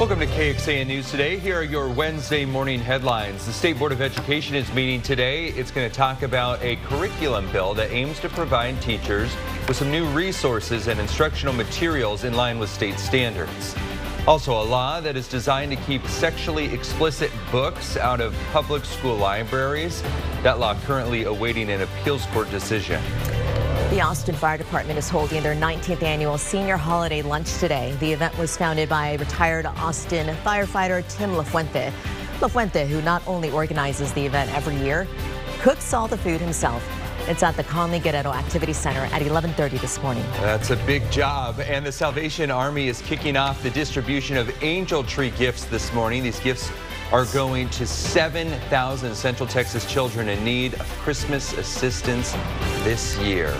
Welcome to KXAN News Today. Here are your Wednesday morning headlines. The State Board of Education is meeting today. It's going to talk about a curriculum bill that aims to provide teachers with some new resources and instructional materials in line with state standards. Also, a law that is designed to keep sexually explicit books out of public school libraries. That law currently awaiting an appeals court decision. The Austin Fire Department is holding their 19th annual senior holiday lunch today. The event was founded by retired Austin firefighter Tim LaFuente. LaFuente, who not only organizes the event every year, cooks all the food himself. It's at the Conley Guerrero Activity Center at 11:30 this morning. That's a big job, and the Salvation Army is kicking off the distribution of angel tree gifts this morning. These gifts are going to 7,000 Central Texas children in need of Christmas assistance this year.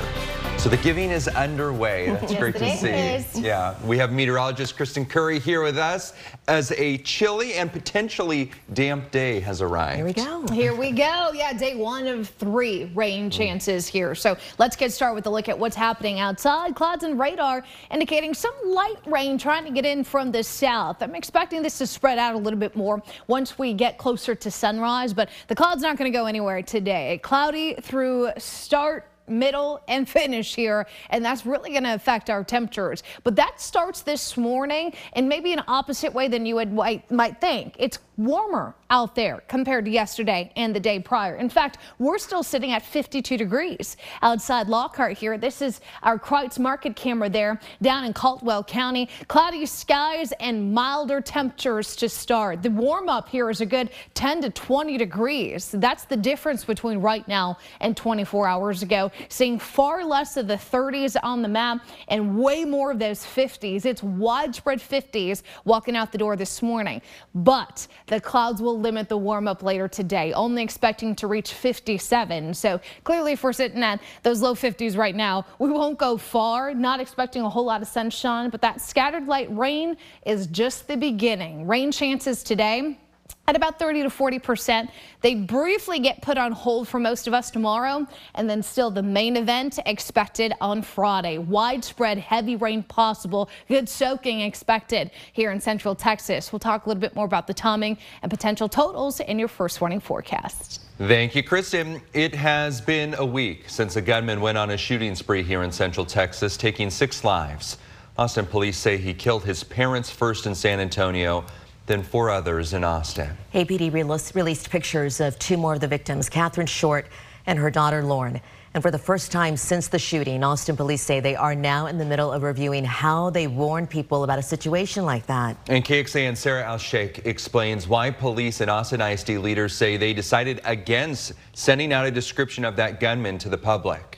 So the giving is underway. That's yes, great to see. Is. Yeah, we have meteorologist Kristen Currie here with us as a chilly and potentially damp day has arrived. Here we go. Here we go. Yeah, day one of three rain mm. chances here. So let's get started with a look at what's happening outside. Clouds and radar indicating some light rain trying to get in from the south. I'm expecting this to spread out a little bit more once we get closer to sunrise, but the clouds are not going to go anywhere today. Cloudy through start middle and finish here and that's really going to affect our temperatures. But that starts this morning in maybe an opposite way than you would might think. It's warmer out there compared to yesterday and the day prior. In fact, we're still sitting at 52 degrees outside Lockhart here. This is our Kreuz Market camera there down in Caldwell County. Cloudy skies and milder temperatures to start. The warm up here is a good 10 to 20 degrees. That's the difference between right now and 24 hours ago. Seeing far less of the 30s on the map and way more of those 50s. It's widespread 50s walking out the door this morning. But the clouds will limit the warm up later today, only expecting to reach 57. So clearly, if we're sitting at those low 50s right now, we won't go far. Not expecting a whole lot of sunshine, but that scattered light rain is just the beginning. Rain chances today at about 30 to 40 percent. They briefly get put on hold for most of us tomorrow, and then still the main event expected on Friday. Widespread heavy rain possible, good soaking expected here in central Texas. We'll talk a little bit more about the timing and potential totals in your first warning forecast. Thank you, Kristen. It has been a week since a gunman went on a shooting spree here in central Texas, taking six lives. Austin police say he killed his parents first in San Antonio than four others in Austin. APD released pictures of two more of the victims, Catherine Short and her daughter Lauren. And for the first time since the shooting, Austin police say they are now in the middle of reviewing how they warn people about a situation like that. And KXAN Sarah Al-Sheikh explains why police and Austin ISD leaders say they decided against sending out a description of that gunman to the public.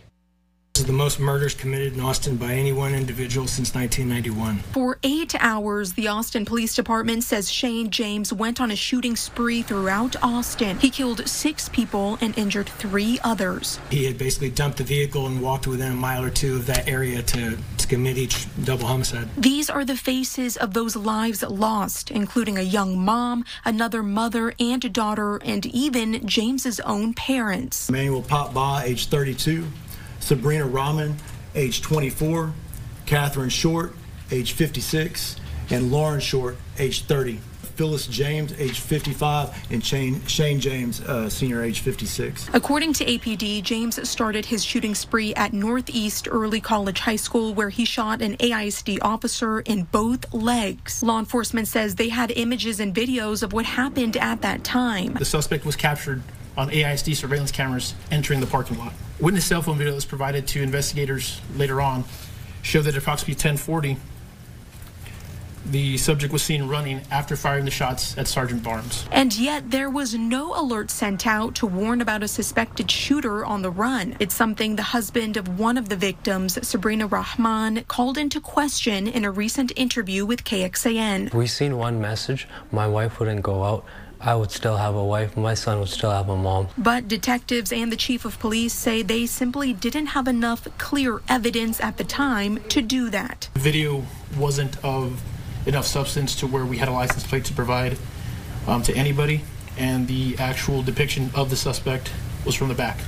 This is the most murders committed in Austin by any one individual since 1991. For eight hours, the Austin Police Department says Shane James went on a shooting spree throughout Austin. He killed six people and injured three others. He had basically dumped the vehicle and walked within a mile or two of that area to, to commit each double homicide. These are the faces of those lives lost, including a young mom, another mother and daughter, and even James's own parents. Emmanuel Pop Ba, age 32. Sabrina Rahman, age 24, Catherine Short, age 56, and Lauren Short, age 30. Phyllis James, age 55, and Shane, Shane James, uh, senior, age 56. According to APD, James started his shooting spree at Northeast Early College High School, where he shot an AISD officer in both legs. Law enforcement says they had images and videos of what happened at that time. The suspect was captured on AISD surveillance cameras entering the parking lot. Witness cell phone video that was provided to investigators later on showed that at approximately 1040, the subject was seen running after firing the shots at Sergeant Barnes. And yet there was no alert sent out to warn about a suspected shooter on the run. It's something the husband of one of the victims, Sabrina Rahman, called into question in a recent interview with KXAN. We seen one message, my wife wouldn't go out I would still have a wife, my son would still have a mom. But detectives and the chief of police say they simply didn't have enough clear evidence at the time to do that. The video wasn't of enough substance to where we had a license plate to provide um, to anybody, and the actual depiction of the suspect was from the back.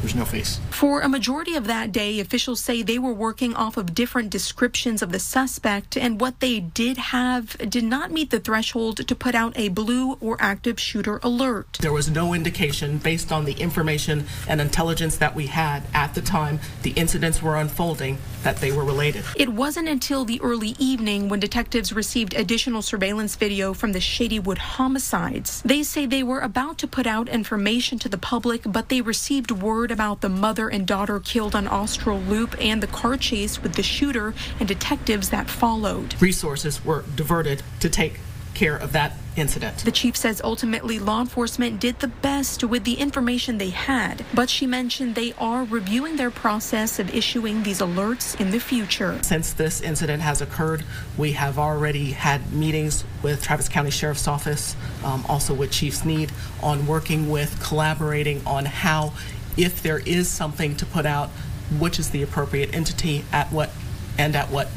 There's no face. For a majority of that day, officials say they were working off of different descriptions of the suspect, and what they did have did not meet the threshold to put out a blue or active shooter alert. There was no indication based on the information and intelligence that we had at the time the incidents were unfolding that they were related. It wasn't until the early evening when detectives received additional surveillance video from the Shadywood homicides. They say they were about to put out information to the public, but they received word about the mother and daughter killed on Austral Loop and the car chase with the shooter and detectives that followed. Resources were diverted to take care of that incident. The chief says ultimately law enforcement did the best with the information they had, but she mentioned they are reviewing their process of issuing these alerts in the future. Since this incident has occurred, we have already had meetings with Travis County Sheriff's Office, um, also with Chief Sneed, on working with, collaborating on how, if there is something to put out, which is the appropriate entity at what and at what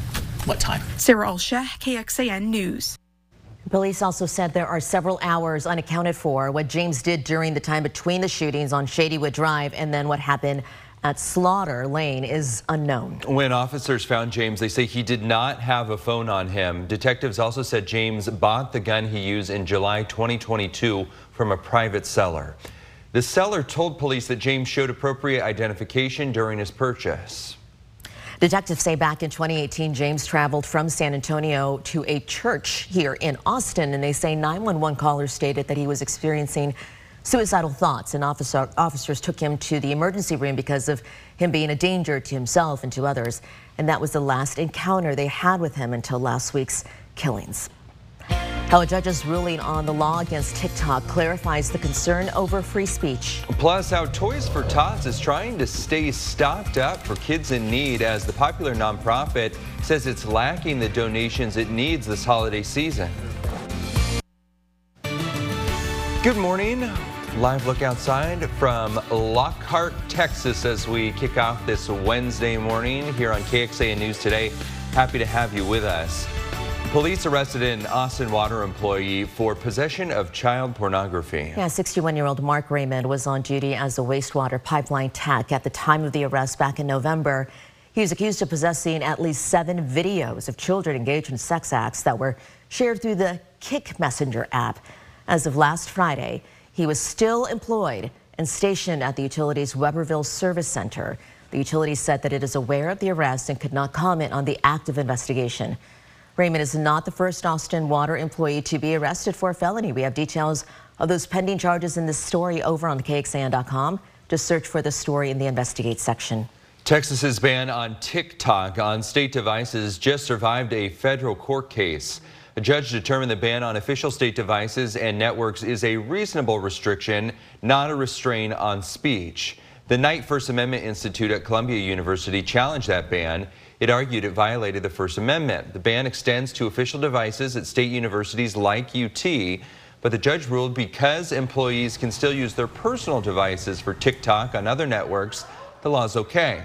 what time. Sarah Al-Sheikh, KXAN News. Police also said there are several hours unaccounted for. What James did during the time between the shootings on Shadywood Drive and then what happened at Slaughter Lane is unknown. When officers found James, they say he did not have a phone on him. Detectives also said James bought the gun he used in July 2022 from a private seller. The seller told police that James showed appropriate identification during his purchase. Detectives say back in 2018, James traveled from San Antonio to a church here in Austin, and they say 911 callers stated that he was experiencing suicidal thoughts, and officer, officers took him to the emergency room because of him being a danger to himself and to others. And that was the last encounter they had with him until last week's killings. How a judge's ruling on the law against TikTok clarifies the concern over free speech. Plus, how Toys for Tots is trying to stay stocked up for kids in need as the popular nonprofit says it's lacking the donations it needs this holiday season. Good morning. Live look outside from Lockhart, Texas as we kick off this Wednesday morning here on KXAN News Today. Happy to have you with us. Police arrested an Austin Water employee for possession of child pornography. Yeah, 61-year-old Mark Raymond was on duty as a wastewater pipeline tech at the time of the arrest back in November. He was accused of possessing at least seven videos of children engaged in sex acts that were shared through the Kik Messenger app. As of last Friday, he was still employed and stationed at the utility's Webberville Service Center. The utility said that it is aware of the arrest and could not comment on the active investigation. Raymond is not the first Austin Water employee to be arrested for a felony. We have details of those pending charges in this story over on KXAN.com. Just search for the story in the Investigate section. Texas's ban on TikTok on state devices just survived a federal court case. A judge determined the ban on official state devices and networks is a reasonable restriction, not a restraint on speech. The Knight First Amendment Institute at Columbia University challenged that ban. It argued it violated the First Amendment. The ban extends to official devices at state universities like UT, but the judge ruled because employees can still use their personal devices for TikTok on other networks, the law is okay.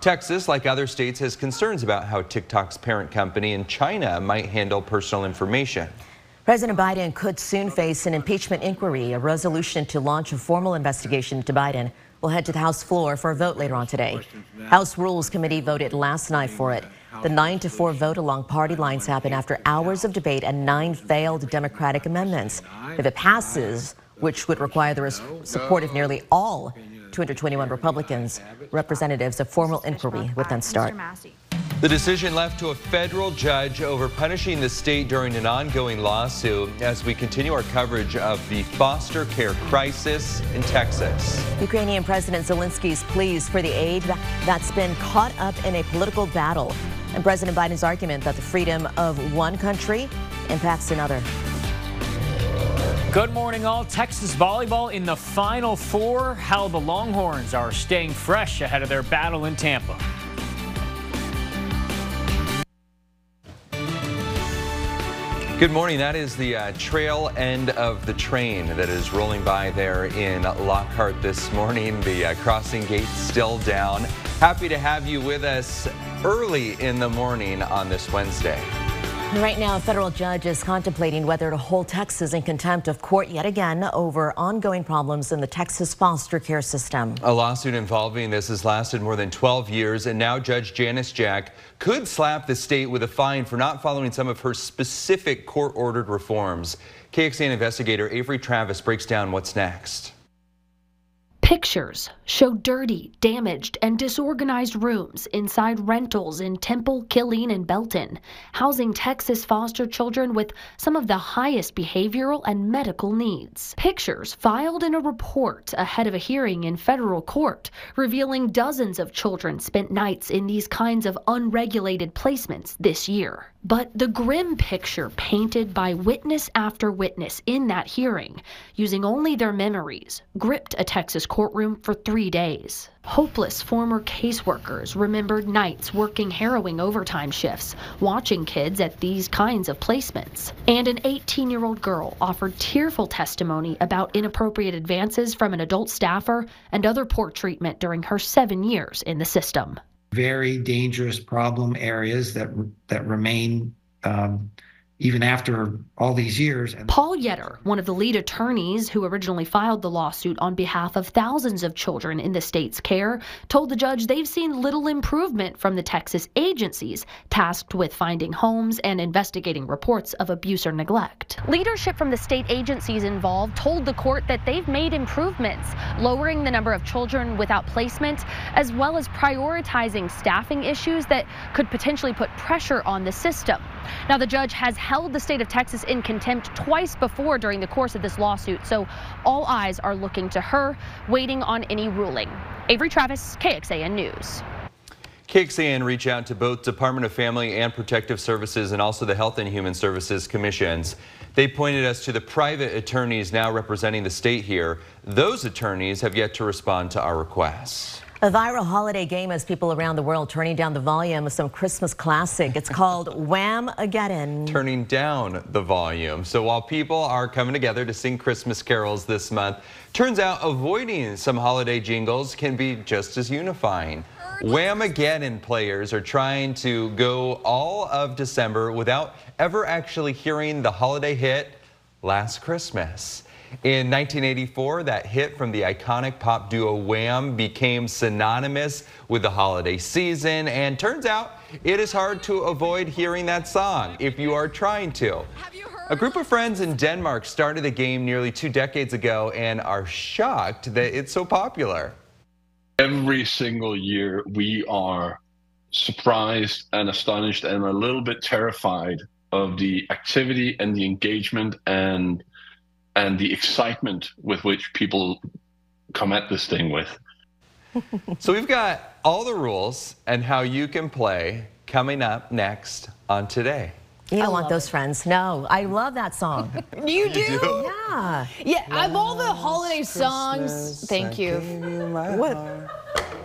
Texas, like other states, has concerns about how TikTok's parent company in China might handle personal information. President Biden could soon face an impeachment inquiry. A resolution to launch a formal investigation into Biden will head to the House floor for a vote later on today. House Rules Committee voted last night for it. The 9 to 4 vote along party lines happened after hours of debate and nine failed Democratic amendments. If it passes, which would require the support of nearly all 221 Republicans, representatives, a formal inquiry would then start. The decision left to a federal judge over punishing the state during an ongoing lawsuit as we continue our coverage of the foster care crisis in Texas. Ukrainian President Zelensky's pleas for the aid that's been caught up in a political battle and President Biden's argument that the freedom of one country impacts another. Good morning, all. Texas volleyball in the Final Four. How the Longhorns are staying fresh ahead of their battle in Tampa. Good morning. That is the uh, trail end of the train that is rolling by there in Lockhart this morning. The uh, crossing gate still down. Happy to have you with us early in the morning on this Wednesday. Right now, a federal judge is contemplating whether to hold Texas in contempt of court yet again over ongoing problems in the Texas foster care system. A lawsuit involving this has lasted more than 12 years, and now Judge Janis Jack could slap the state with a fine for not following some of her specific court-ordered reforms. KXAN investigator Avery Travis breaks down what's next. Pictures show dirty, damaged, and disorganized rooms inside rentals in Temple, Killeen, and Belton, housing Texas foster children with some of the highest behavioral and medical needs. Pictures filed in a report ahead of a hearing in federal court revealing dozens of children spent nights in these kinds of unregulated placements this year. But the grim picture painted by witness after witness in that hearing, using only their memories, gripped a Texas courtroom for three days. Hopeless former caseworkers remembered nights working harrowing overtime shifts, watching kids at these kinds of placements. And an 18 year old girl offered tearful testimony about inappropriate advances from an adult staffer and other poor treatment during her seven years in the system very dangerous problem areas that that remain um, even after all these years. Paul Yetter, one of the lead attorneys who originally filed the lawsuit on behalf of thousands of children in the state's care, told the judge they've seen little improvement from the Texas agencies tasked with finding homes and investigating reports of abuse or neglect. Leadership from the state agencies involved told the court that they've made improvements, lowering the number of children without placement, as well as prioritizing staffing issues that could potentially put pressure on the system. Now, the judge has held the state of Texas in contempt twice before during the course of this lawsuit, so all eyes are looking to her, waiting on any ruling. Avery Travis, KXAN News. KXAN reached out to both Department of Family and Protective Services and also the Health and Human Services Commissions. They pointed us to the private attorneys now representing the state here. Those attorneys have yet to respond to our requests. A viral holiday game has people around the world turning down the volume of some Christmas classic. It's called Wham-ageddon. Turning down the volume. So while people are coming together to sing Christmas carols this month, turns out avoiding some holiday jingles can be just as unifying. Wham-ageddon players are trying to go all of December without ever actually hearing the holiday hit Last Christmas. In 1984, that hit from the iconic pop duo Wham became synonymous with the holiday season, and turns out it is hard to avoid hearing that song if you are trying to. A group of friends in Denmark started the game nearly two decades ago and are shocked that it's so popular. Every single year, we are surprised and astonished and a little bit terrified of the activity and the engagement and and the excitement with which people come at this thing with. so we've got all the rules and how you can play coming up next on today. You don't want those it. friends. No, I love that song. you, do? you, do? Yeah. Yeah, of all the holiday songs, thank you. you what?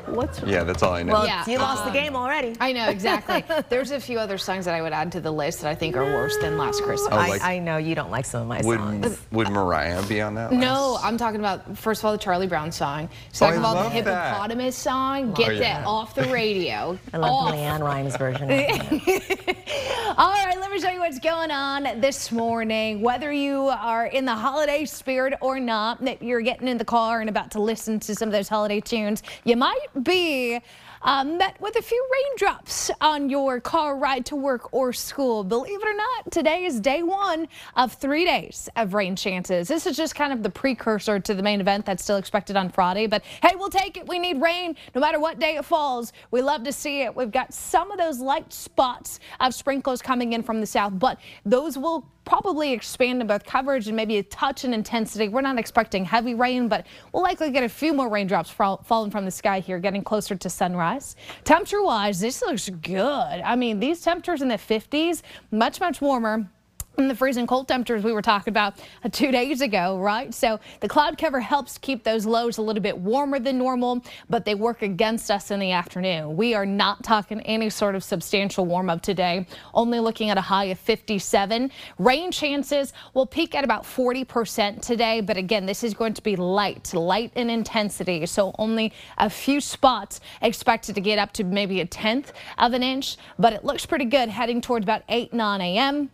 What's yeah, that's all I know. Well, yeah. you lost um, the game already. I know exactly. There's a few other songs that I would add to the list that I think are worse than Last Christmas. Oh, like, I, I, know you don't like some of my would, songs. Would Mariah be on that? List? No, I'm talking about first of all the Charlie Brown song. Second oh, of all the hippopotamus that. song. Get oh, yeah. that off the radio. I love off. the LeAnn Rimes version. all right, let me show you what's going on this morning. Whether you are in the holiday spirit or not, that you're getting in the car and about to listen to some of those holiday tunes, you might be uh, met with a few raindrops on your car ride to work or school. Believe it or not, today is day one of three days of rain chances. This is just kind of the precursor to the main event that's still expected on Friday. But hey, we'll take it. We need rain no matter what day it falls. We love to see it. We've got some of those light spots of sprinkles coming in from the south, but those will probably expand in both coverage and maybe a touch in intensity. We're not expecting heavy rain, but we'll likely get a few more raindrops falling from the sky here, getting closer to sunrise. Temperature-wise, this looks good. I mean, these temperatures in the 50s, much, much warmer the freezing cold temperatures we were talking about uh, two days ago, right? So the cloud cover helps keep those lows a little bit warmer than normal, but they work against us in the afternoon. We are not talking any sort of substantial warm up today, only looking at a high of 57. Rain chances will peak at about 40% today, but again, this is going to be light, light in intensity. So only a few spots expected to get up to maybe a tenth of an inch, but it looks pretty good heading towards about 8, 9 a.m.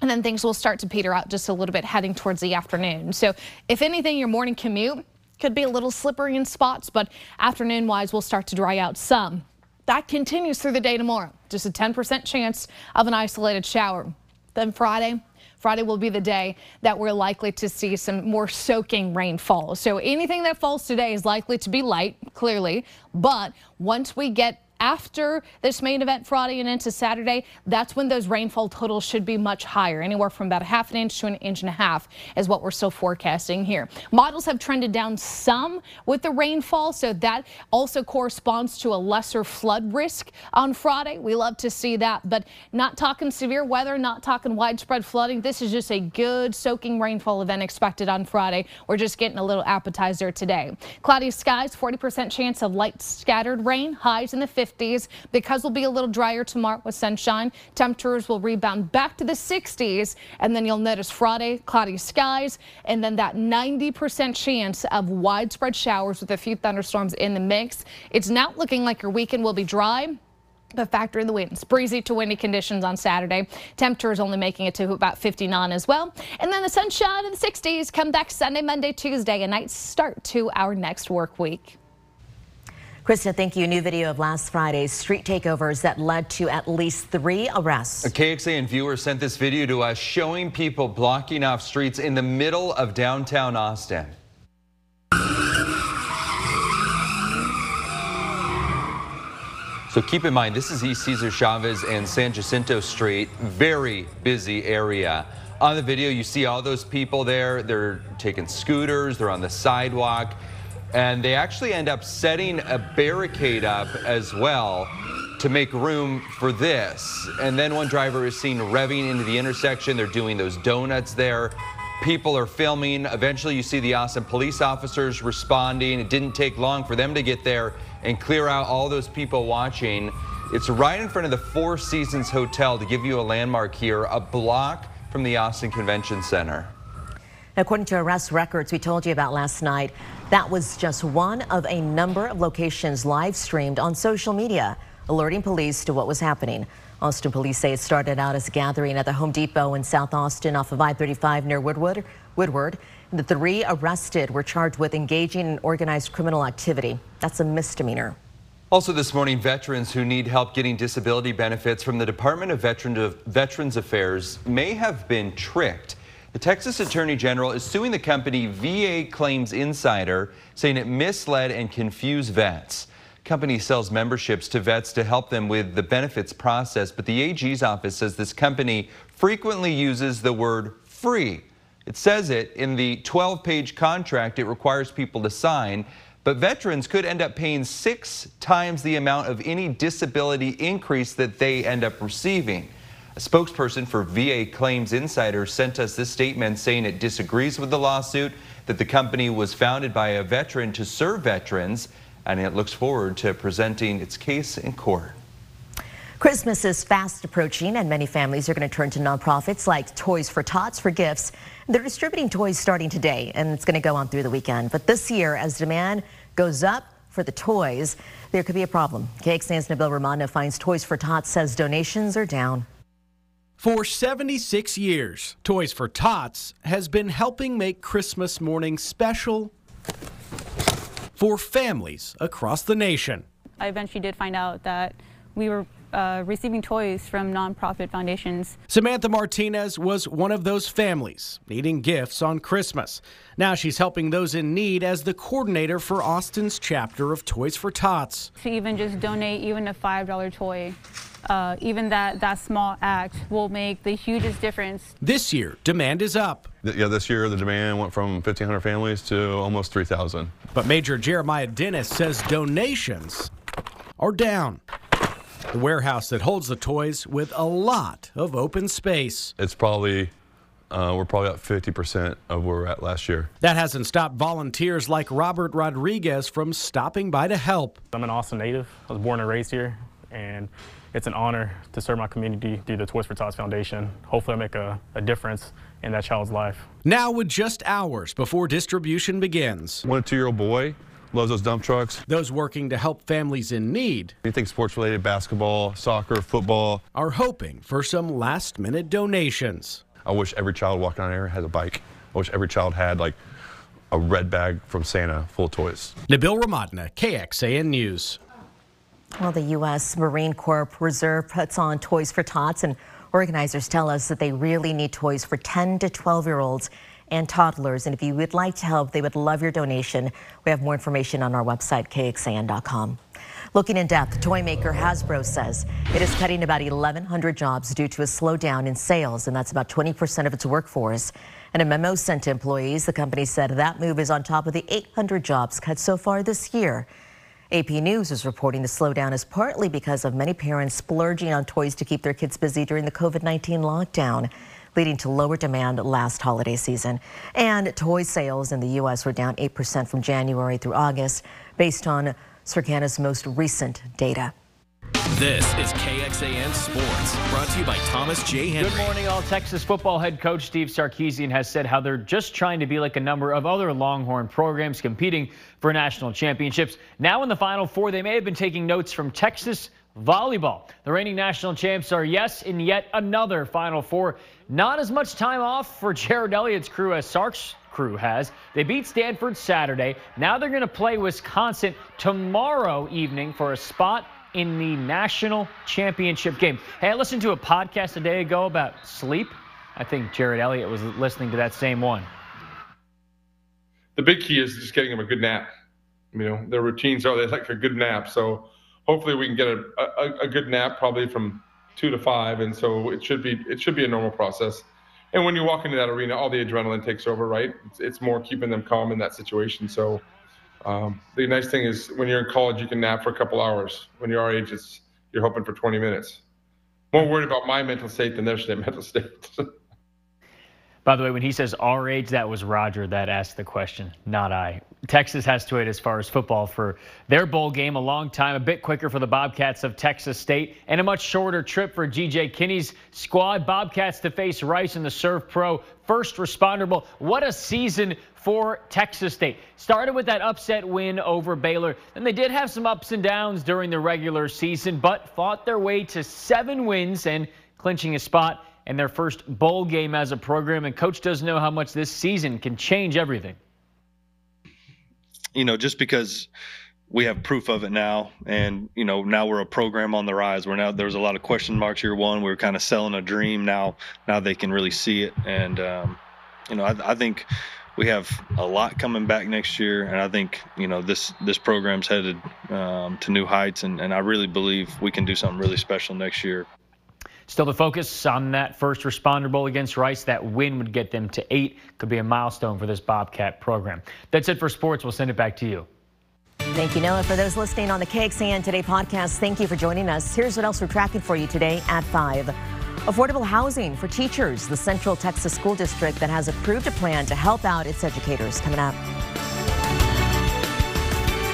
And then things will start to peter out just a little bit heading towards the afternoon. So if anything, your morning commute could be a little slippery in spots, but afternoon wise, will start to dry out some. That continues through the day tomorrow. Just a 10% chance of an isolated shower. Then Friday, Friday will be the day that we're likely to see some more soaking rainfall. So anything that falls today is likely to be light, clearly. But once we get after this main event Friday and into Saturday, that's when those rainfall totals should be much higher, anywhere from about a half an inch to an inch and a half is what we're still forecasting here. Models have trended down some with the rainfall, so that also corresponds to a lesser flood risk on Friday. We love to see that, but not talking severe weather, not talking widespread flooding. This is just a good soaking rainfall event expected on Friday. We're just getting a little appetizer today. Cloudy skies, 40% chance of light scattered rain, highs in the 50s. 50s. Because we'll be a little drier tomorrow with sunshine, temperatures will rebound back to the 60s. And then you'll notice Friday, cloudy skies, and then that 90% chance of widespread showers with a few thunderstorms in the mix. It's not looking like your weekend will be dry but factor in the winds. Breezy to windy conditions on Saturday. Temperatures only making it to about 59 as well. And then the sunshine in the 60s come back Sunday, Monday, Tuesday, a nice start to our next work week. Krista, thank you. New video of last Friday's street takeovers that led to at least three arrests. A KXAN viewer sent this video to us showing people blocking off streets in the middle of downtown Austin. So keep in mind, this is East Cesar Chavez and San Jacinto Street, very busy area. On the video, you see all those people there. They're taking scooters, they're on the sidewalk and they actually end up setting a barricade up as well to make room for this. And then one driver is seen revving into the intersection. They're doing those donuts there. People are filming. Eventually, you see the Austin police officers responding. It didn't take long for them to get there and clear out all those people watching. It's right in front of the Four Seasons Hotel to give you a landmark here, a block from the Austin Convention Center. According to arrest records we told you about last night, that was just one of a number of locations live streamed on social media, alerting police to what was happening. Austin police say it started out as a gathering at the Home Depot in South Austin off of I-35 near Woodward. Woodward. The three arrested were charged with engaging in organized criminal activity. That's a misdemeanor. Also this morning, veterans who need help getting disability benefits from the Department of Veterans Affairs may have been tricked. The Texas Attorney General is suing the company VA Claims Insider, saying it misled and confused vets. Company sells memberships to vets to help them with the benefits process, but the AG's office says this company frequently uses the word free. It says it in the 12-page contract it requires people to sign, but veterans could end up paying six times the amount of any disability increase that they end up receiving. A spokesperson for VA Claims Insider sent us this statement saying it disagrees with the lawsuit, that the company was founded by a veteran to serve veterans, and it looks forward to presenting its case in court. Christmas is fast approaching, and many families are going to turn to nonprofits like Toys for Tots for gifts. They're distributing toys starting today, and it's going to go on through the weekend. But this year, as demand goes up for the toys, there could be a problem. KXAN's Nabil Remadna finds Toys for Tots says donations are down. For 76 years, Toys for Tots has been helping make Christmas morning special for families across the nation. I eventually did find out that we were uh, receiving toys from nonprofit foundations. Samantha Martinez was one of those families needing gifts on Christmas. Now she's helping those in need as the coordinator for Austin's chapter of Toys for Tots. To even just donate even a $5 toy uh, even that, that small act will make the hugest difference. This year, demand is up. Yeah, this year the demand went from 1,500 families to almost 3,000. But Major Jeremiah Dennis says donations are down. The warehouse that holds the toys with a lot of open space. It's probably uh, we're probably at 50% of where we're at last year. That hasn't stopped volunteers like Robert Rodriguez from stopping by to help. I'm an Austin native. I was born and raised here, and it's an honor to serve my community through the Toys for Tots Foundation. Hopefully, I make a, a difference in that child's life. Now, with just hours before distribution begins, one two year old boy loves those dump trucks. Those working to help families in need. Anything sports related, basketball, soccer, football. Are hoping for some last minute donations. I wish every child walking on air has a bike. I wish every child had like a red bag from Santa full of toys. Nabil Remadna, KXAN News. Well, the U.S. Marine Corps Reserve puts on Toys for Tots, and organizers tell us that they really need toys for 10 to 12 year olds and toddlers. And if you would like to help, they would love your donation. We have more information on our website, kxan.com. Looking in depth, toy maker Hasbro says it is cutting about 1,100 jobs due to a slowdown in sales, and that's about 20% of its workforce. In a memo sent to employees, the company said that move is on top of the 800 jobs cut so far this year. AP News is reporting the slowdown is partly because of many parents splurging on toys to keep their kids busy during the COVID 19 lockdown leading to lower demand last holiday season. And toy sales in the U.S. were down 8% from January through August, based on Circana's most recent data. This is KXAN Sports, brought to you by Thomas J. Henry. Good morning, all. Texas football head coach Steve Sarkisian has said how they're just trying to be like a number of other Longhorn programs competing for national championships. Now in the Final Four, they may have been taking notes from Texas volleyball. The reigning national champs are yes in yet another Final Four. Not as much time off for Jerritt Elliott's crew as Sark's crew has. They beat Stanford Saturday. Now they're going to play Wisconsin tomorrow evening for a spot in the national championship game. Hey, I listened to a podcast a day ago about sleep. I think Jerritt Elliott was listening to that same one. The big key is just getting them a good nap. You know, their routines are they like a good nap. So hopefully we can get a, a, a good nap probably from two to five, and so it should be it should be a normal process. And when you walk into that arena, all the adrenaline takes over, right? It's, it's more keeping them calm in that situation. So um, the nice thing is when you're in college, you can nap for a couple hours. When you're our age, it's you're hoping for 20 minutes. More worried about my mental state than their mental state. By the way, when he says our age, that was Roger that asked the question, not I. Texas has to wait as far as football for their bowl game. A long time, a bit quicker for the Bobcats of Texas State, and a much shorter trip for GJ Kinne's squad. Bobcats to face Rice in the SERVPRO First Responder Bowl. What a season for Texas State. Started with that upset win over Baylor. Then they did have some ups and downs during the regular season, but fought their way to seven wins and clinching a spot and their first bowl game as a program. And coach does know how much this season can change everything. You know, just because we have proof of it now, and you know now we're a program on the rise. We're now there was a lot of question marks year one. We were kind of selling a dream. Now, now they can really see it, and um, you know I, I think we have a lot coming back next year, and I think you know this this program's headed um, to new heights, and, and I really believe we can do something really special next year. Still the focus on that first responder bowl against Rice. That win would get them to eight. Could be a milestone for this Bobcat program. That's it for sports. We'll send it back to you. Thank you, Noah. For those listening on the KXAN Today podcast, thank you for joining us. Here's what else we're tracking for you today at 5. Affordable housing for teachers. The Central Texas School District that has approved a plan to help out its educators coming up.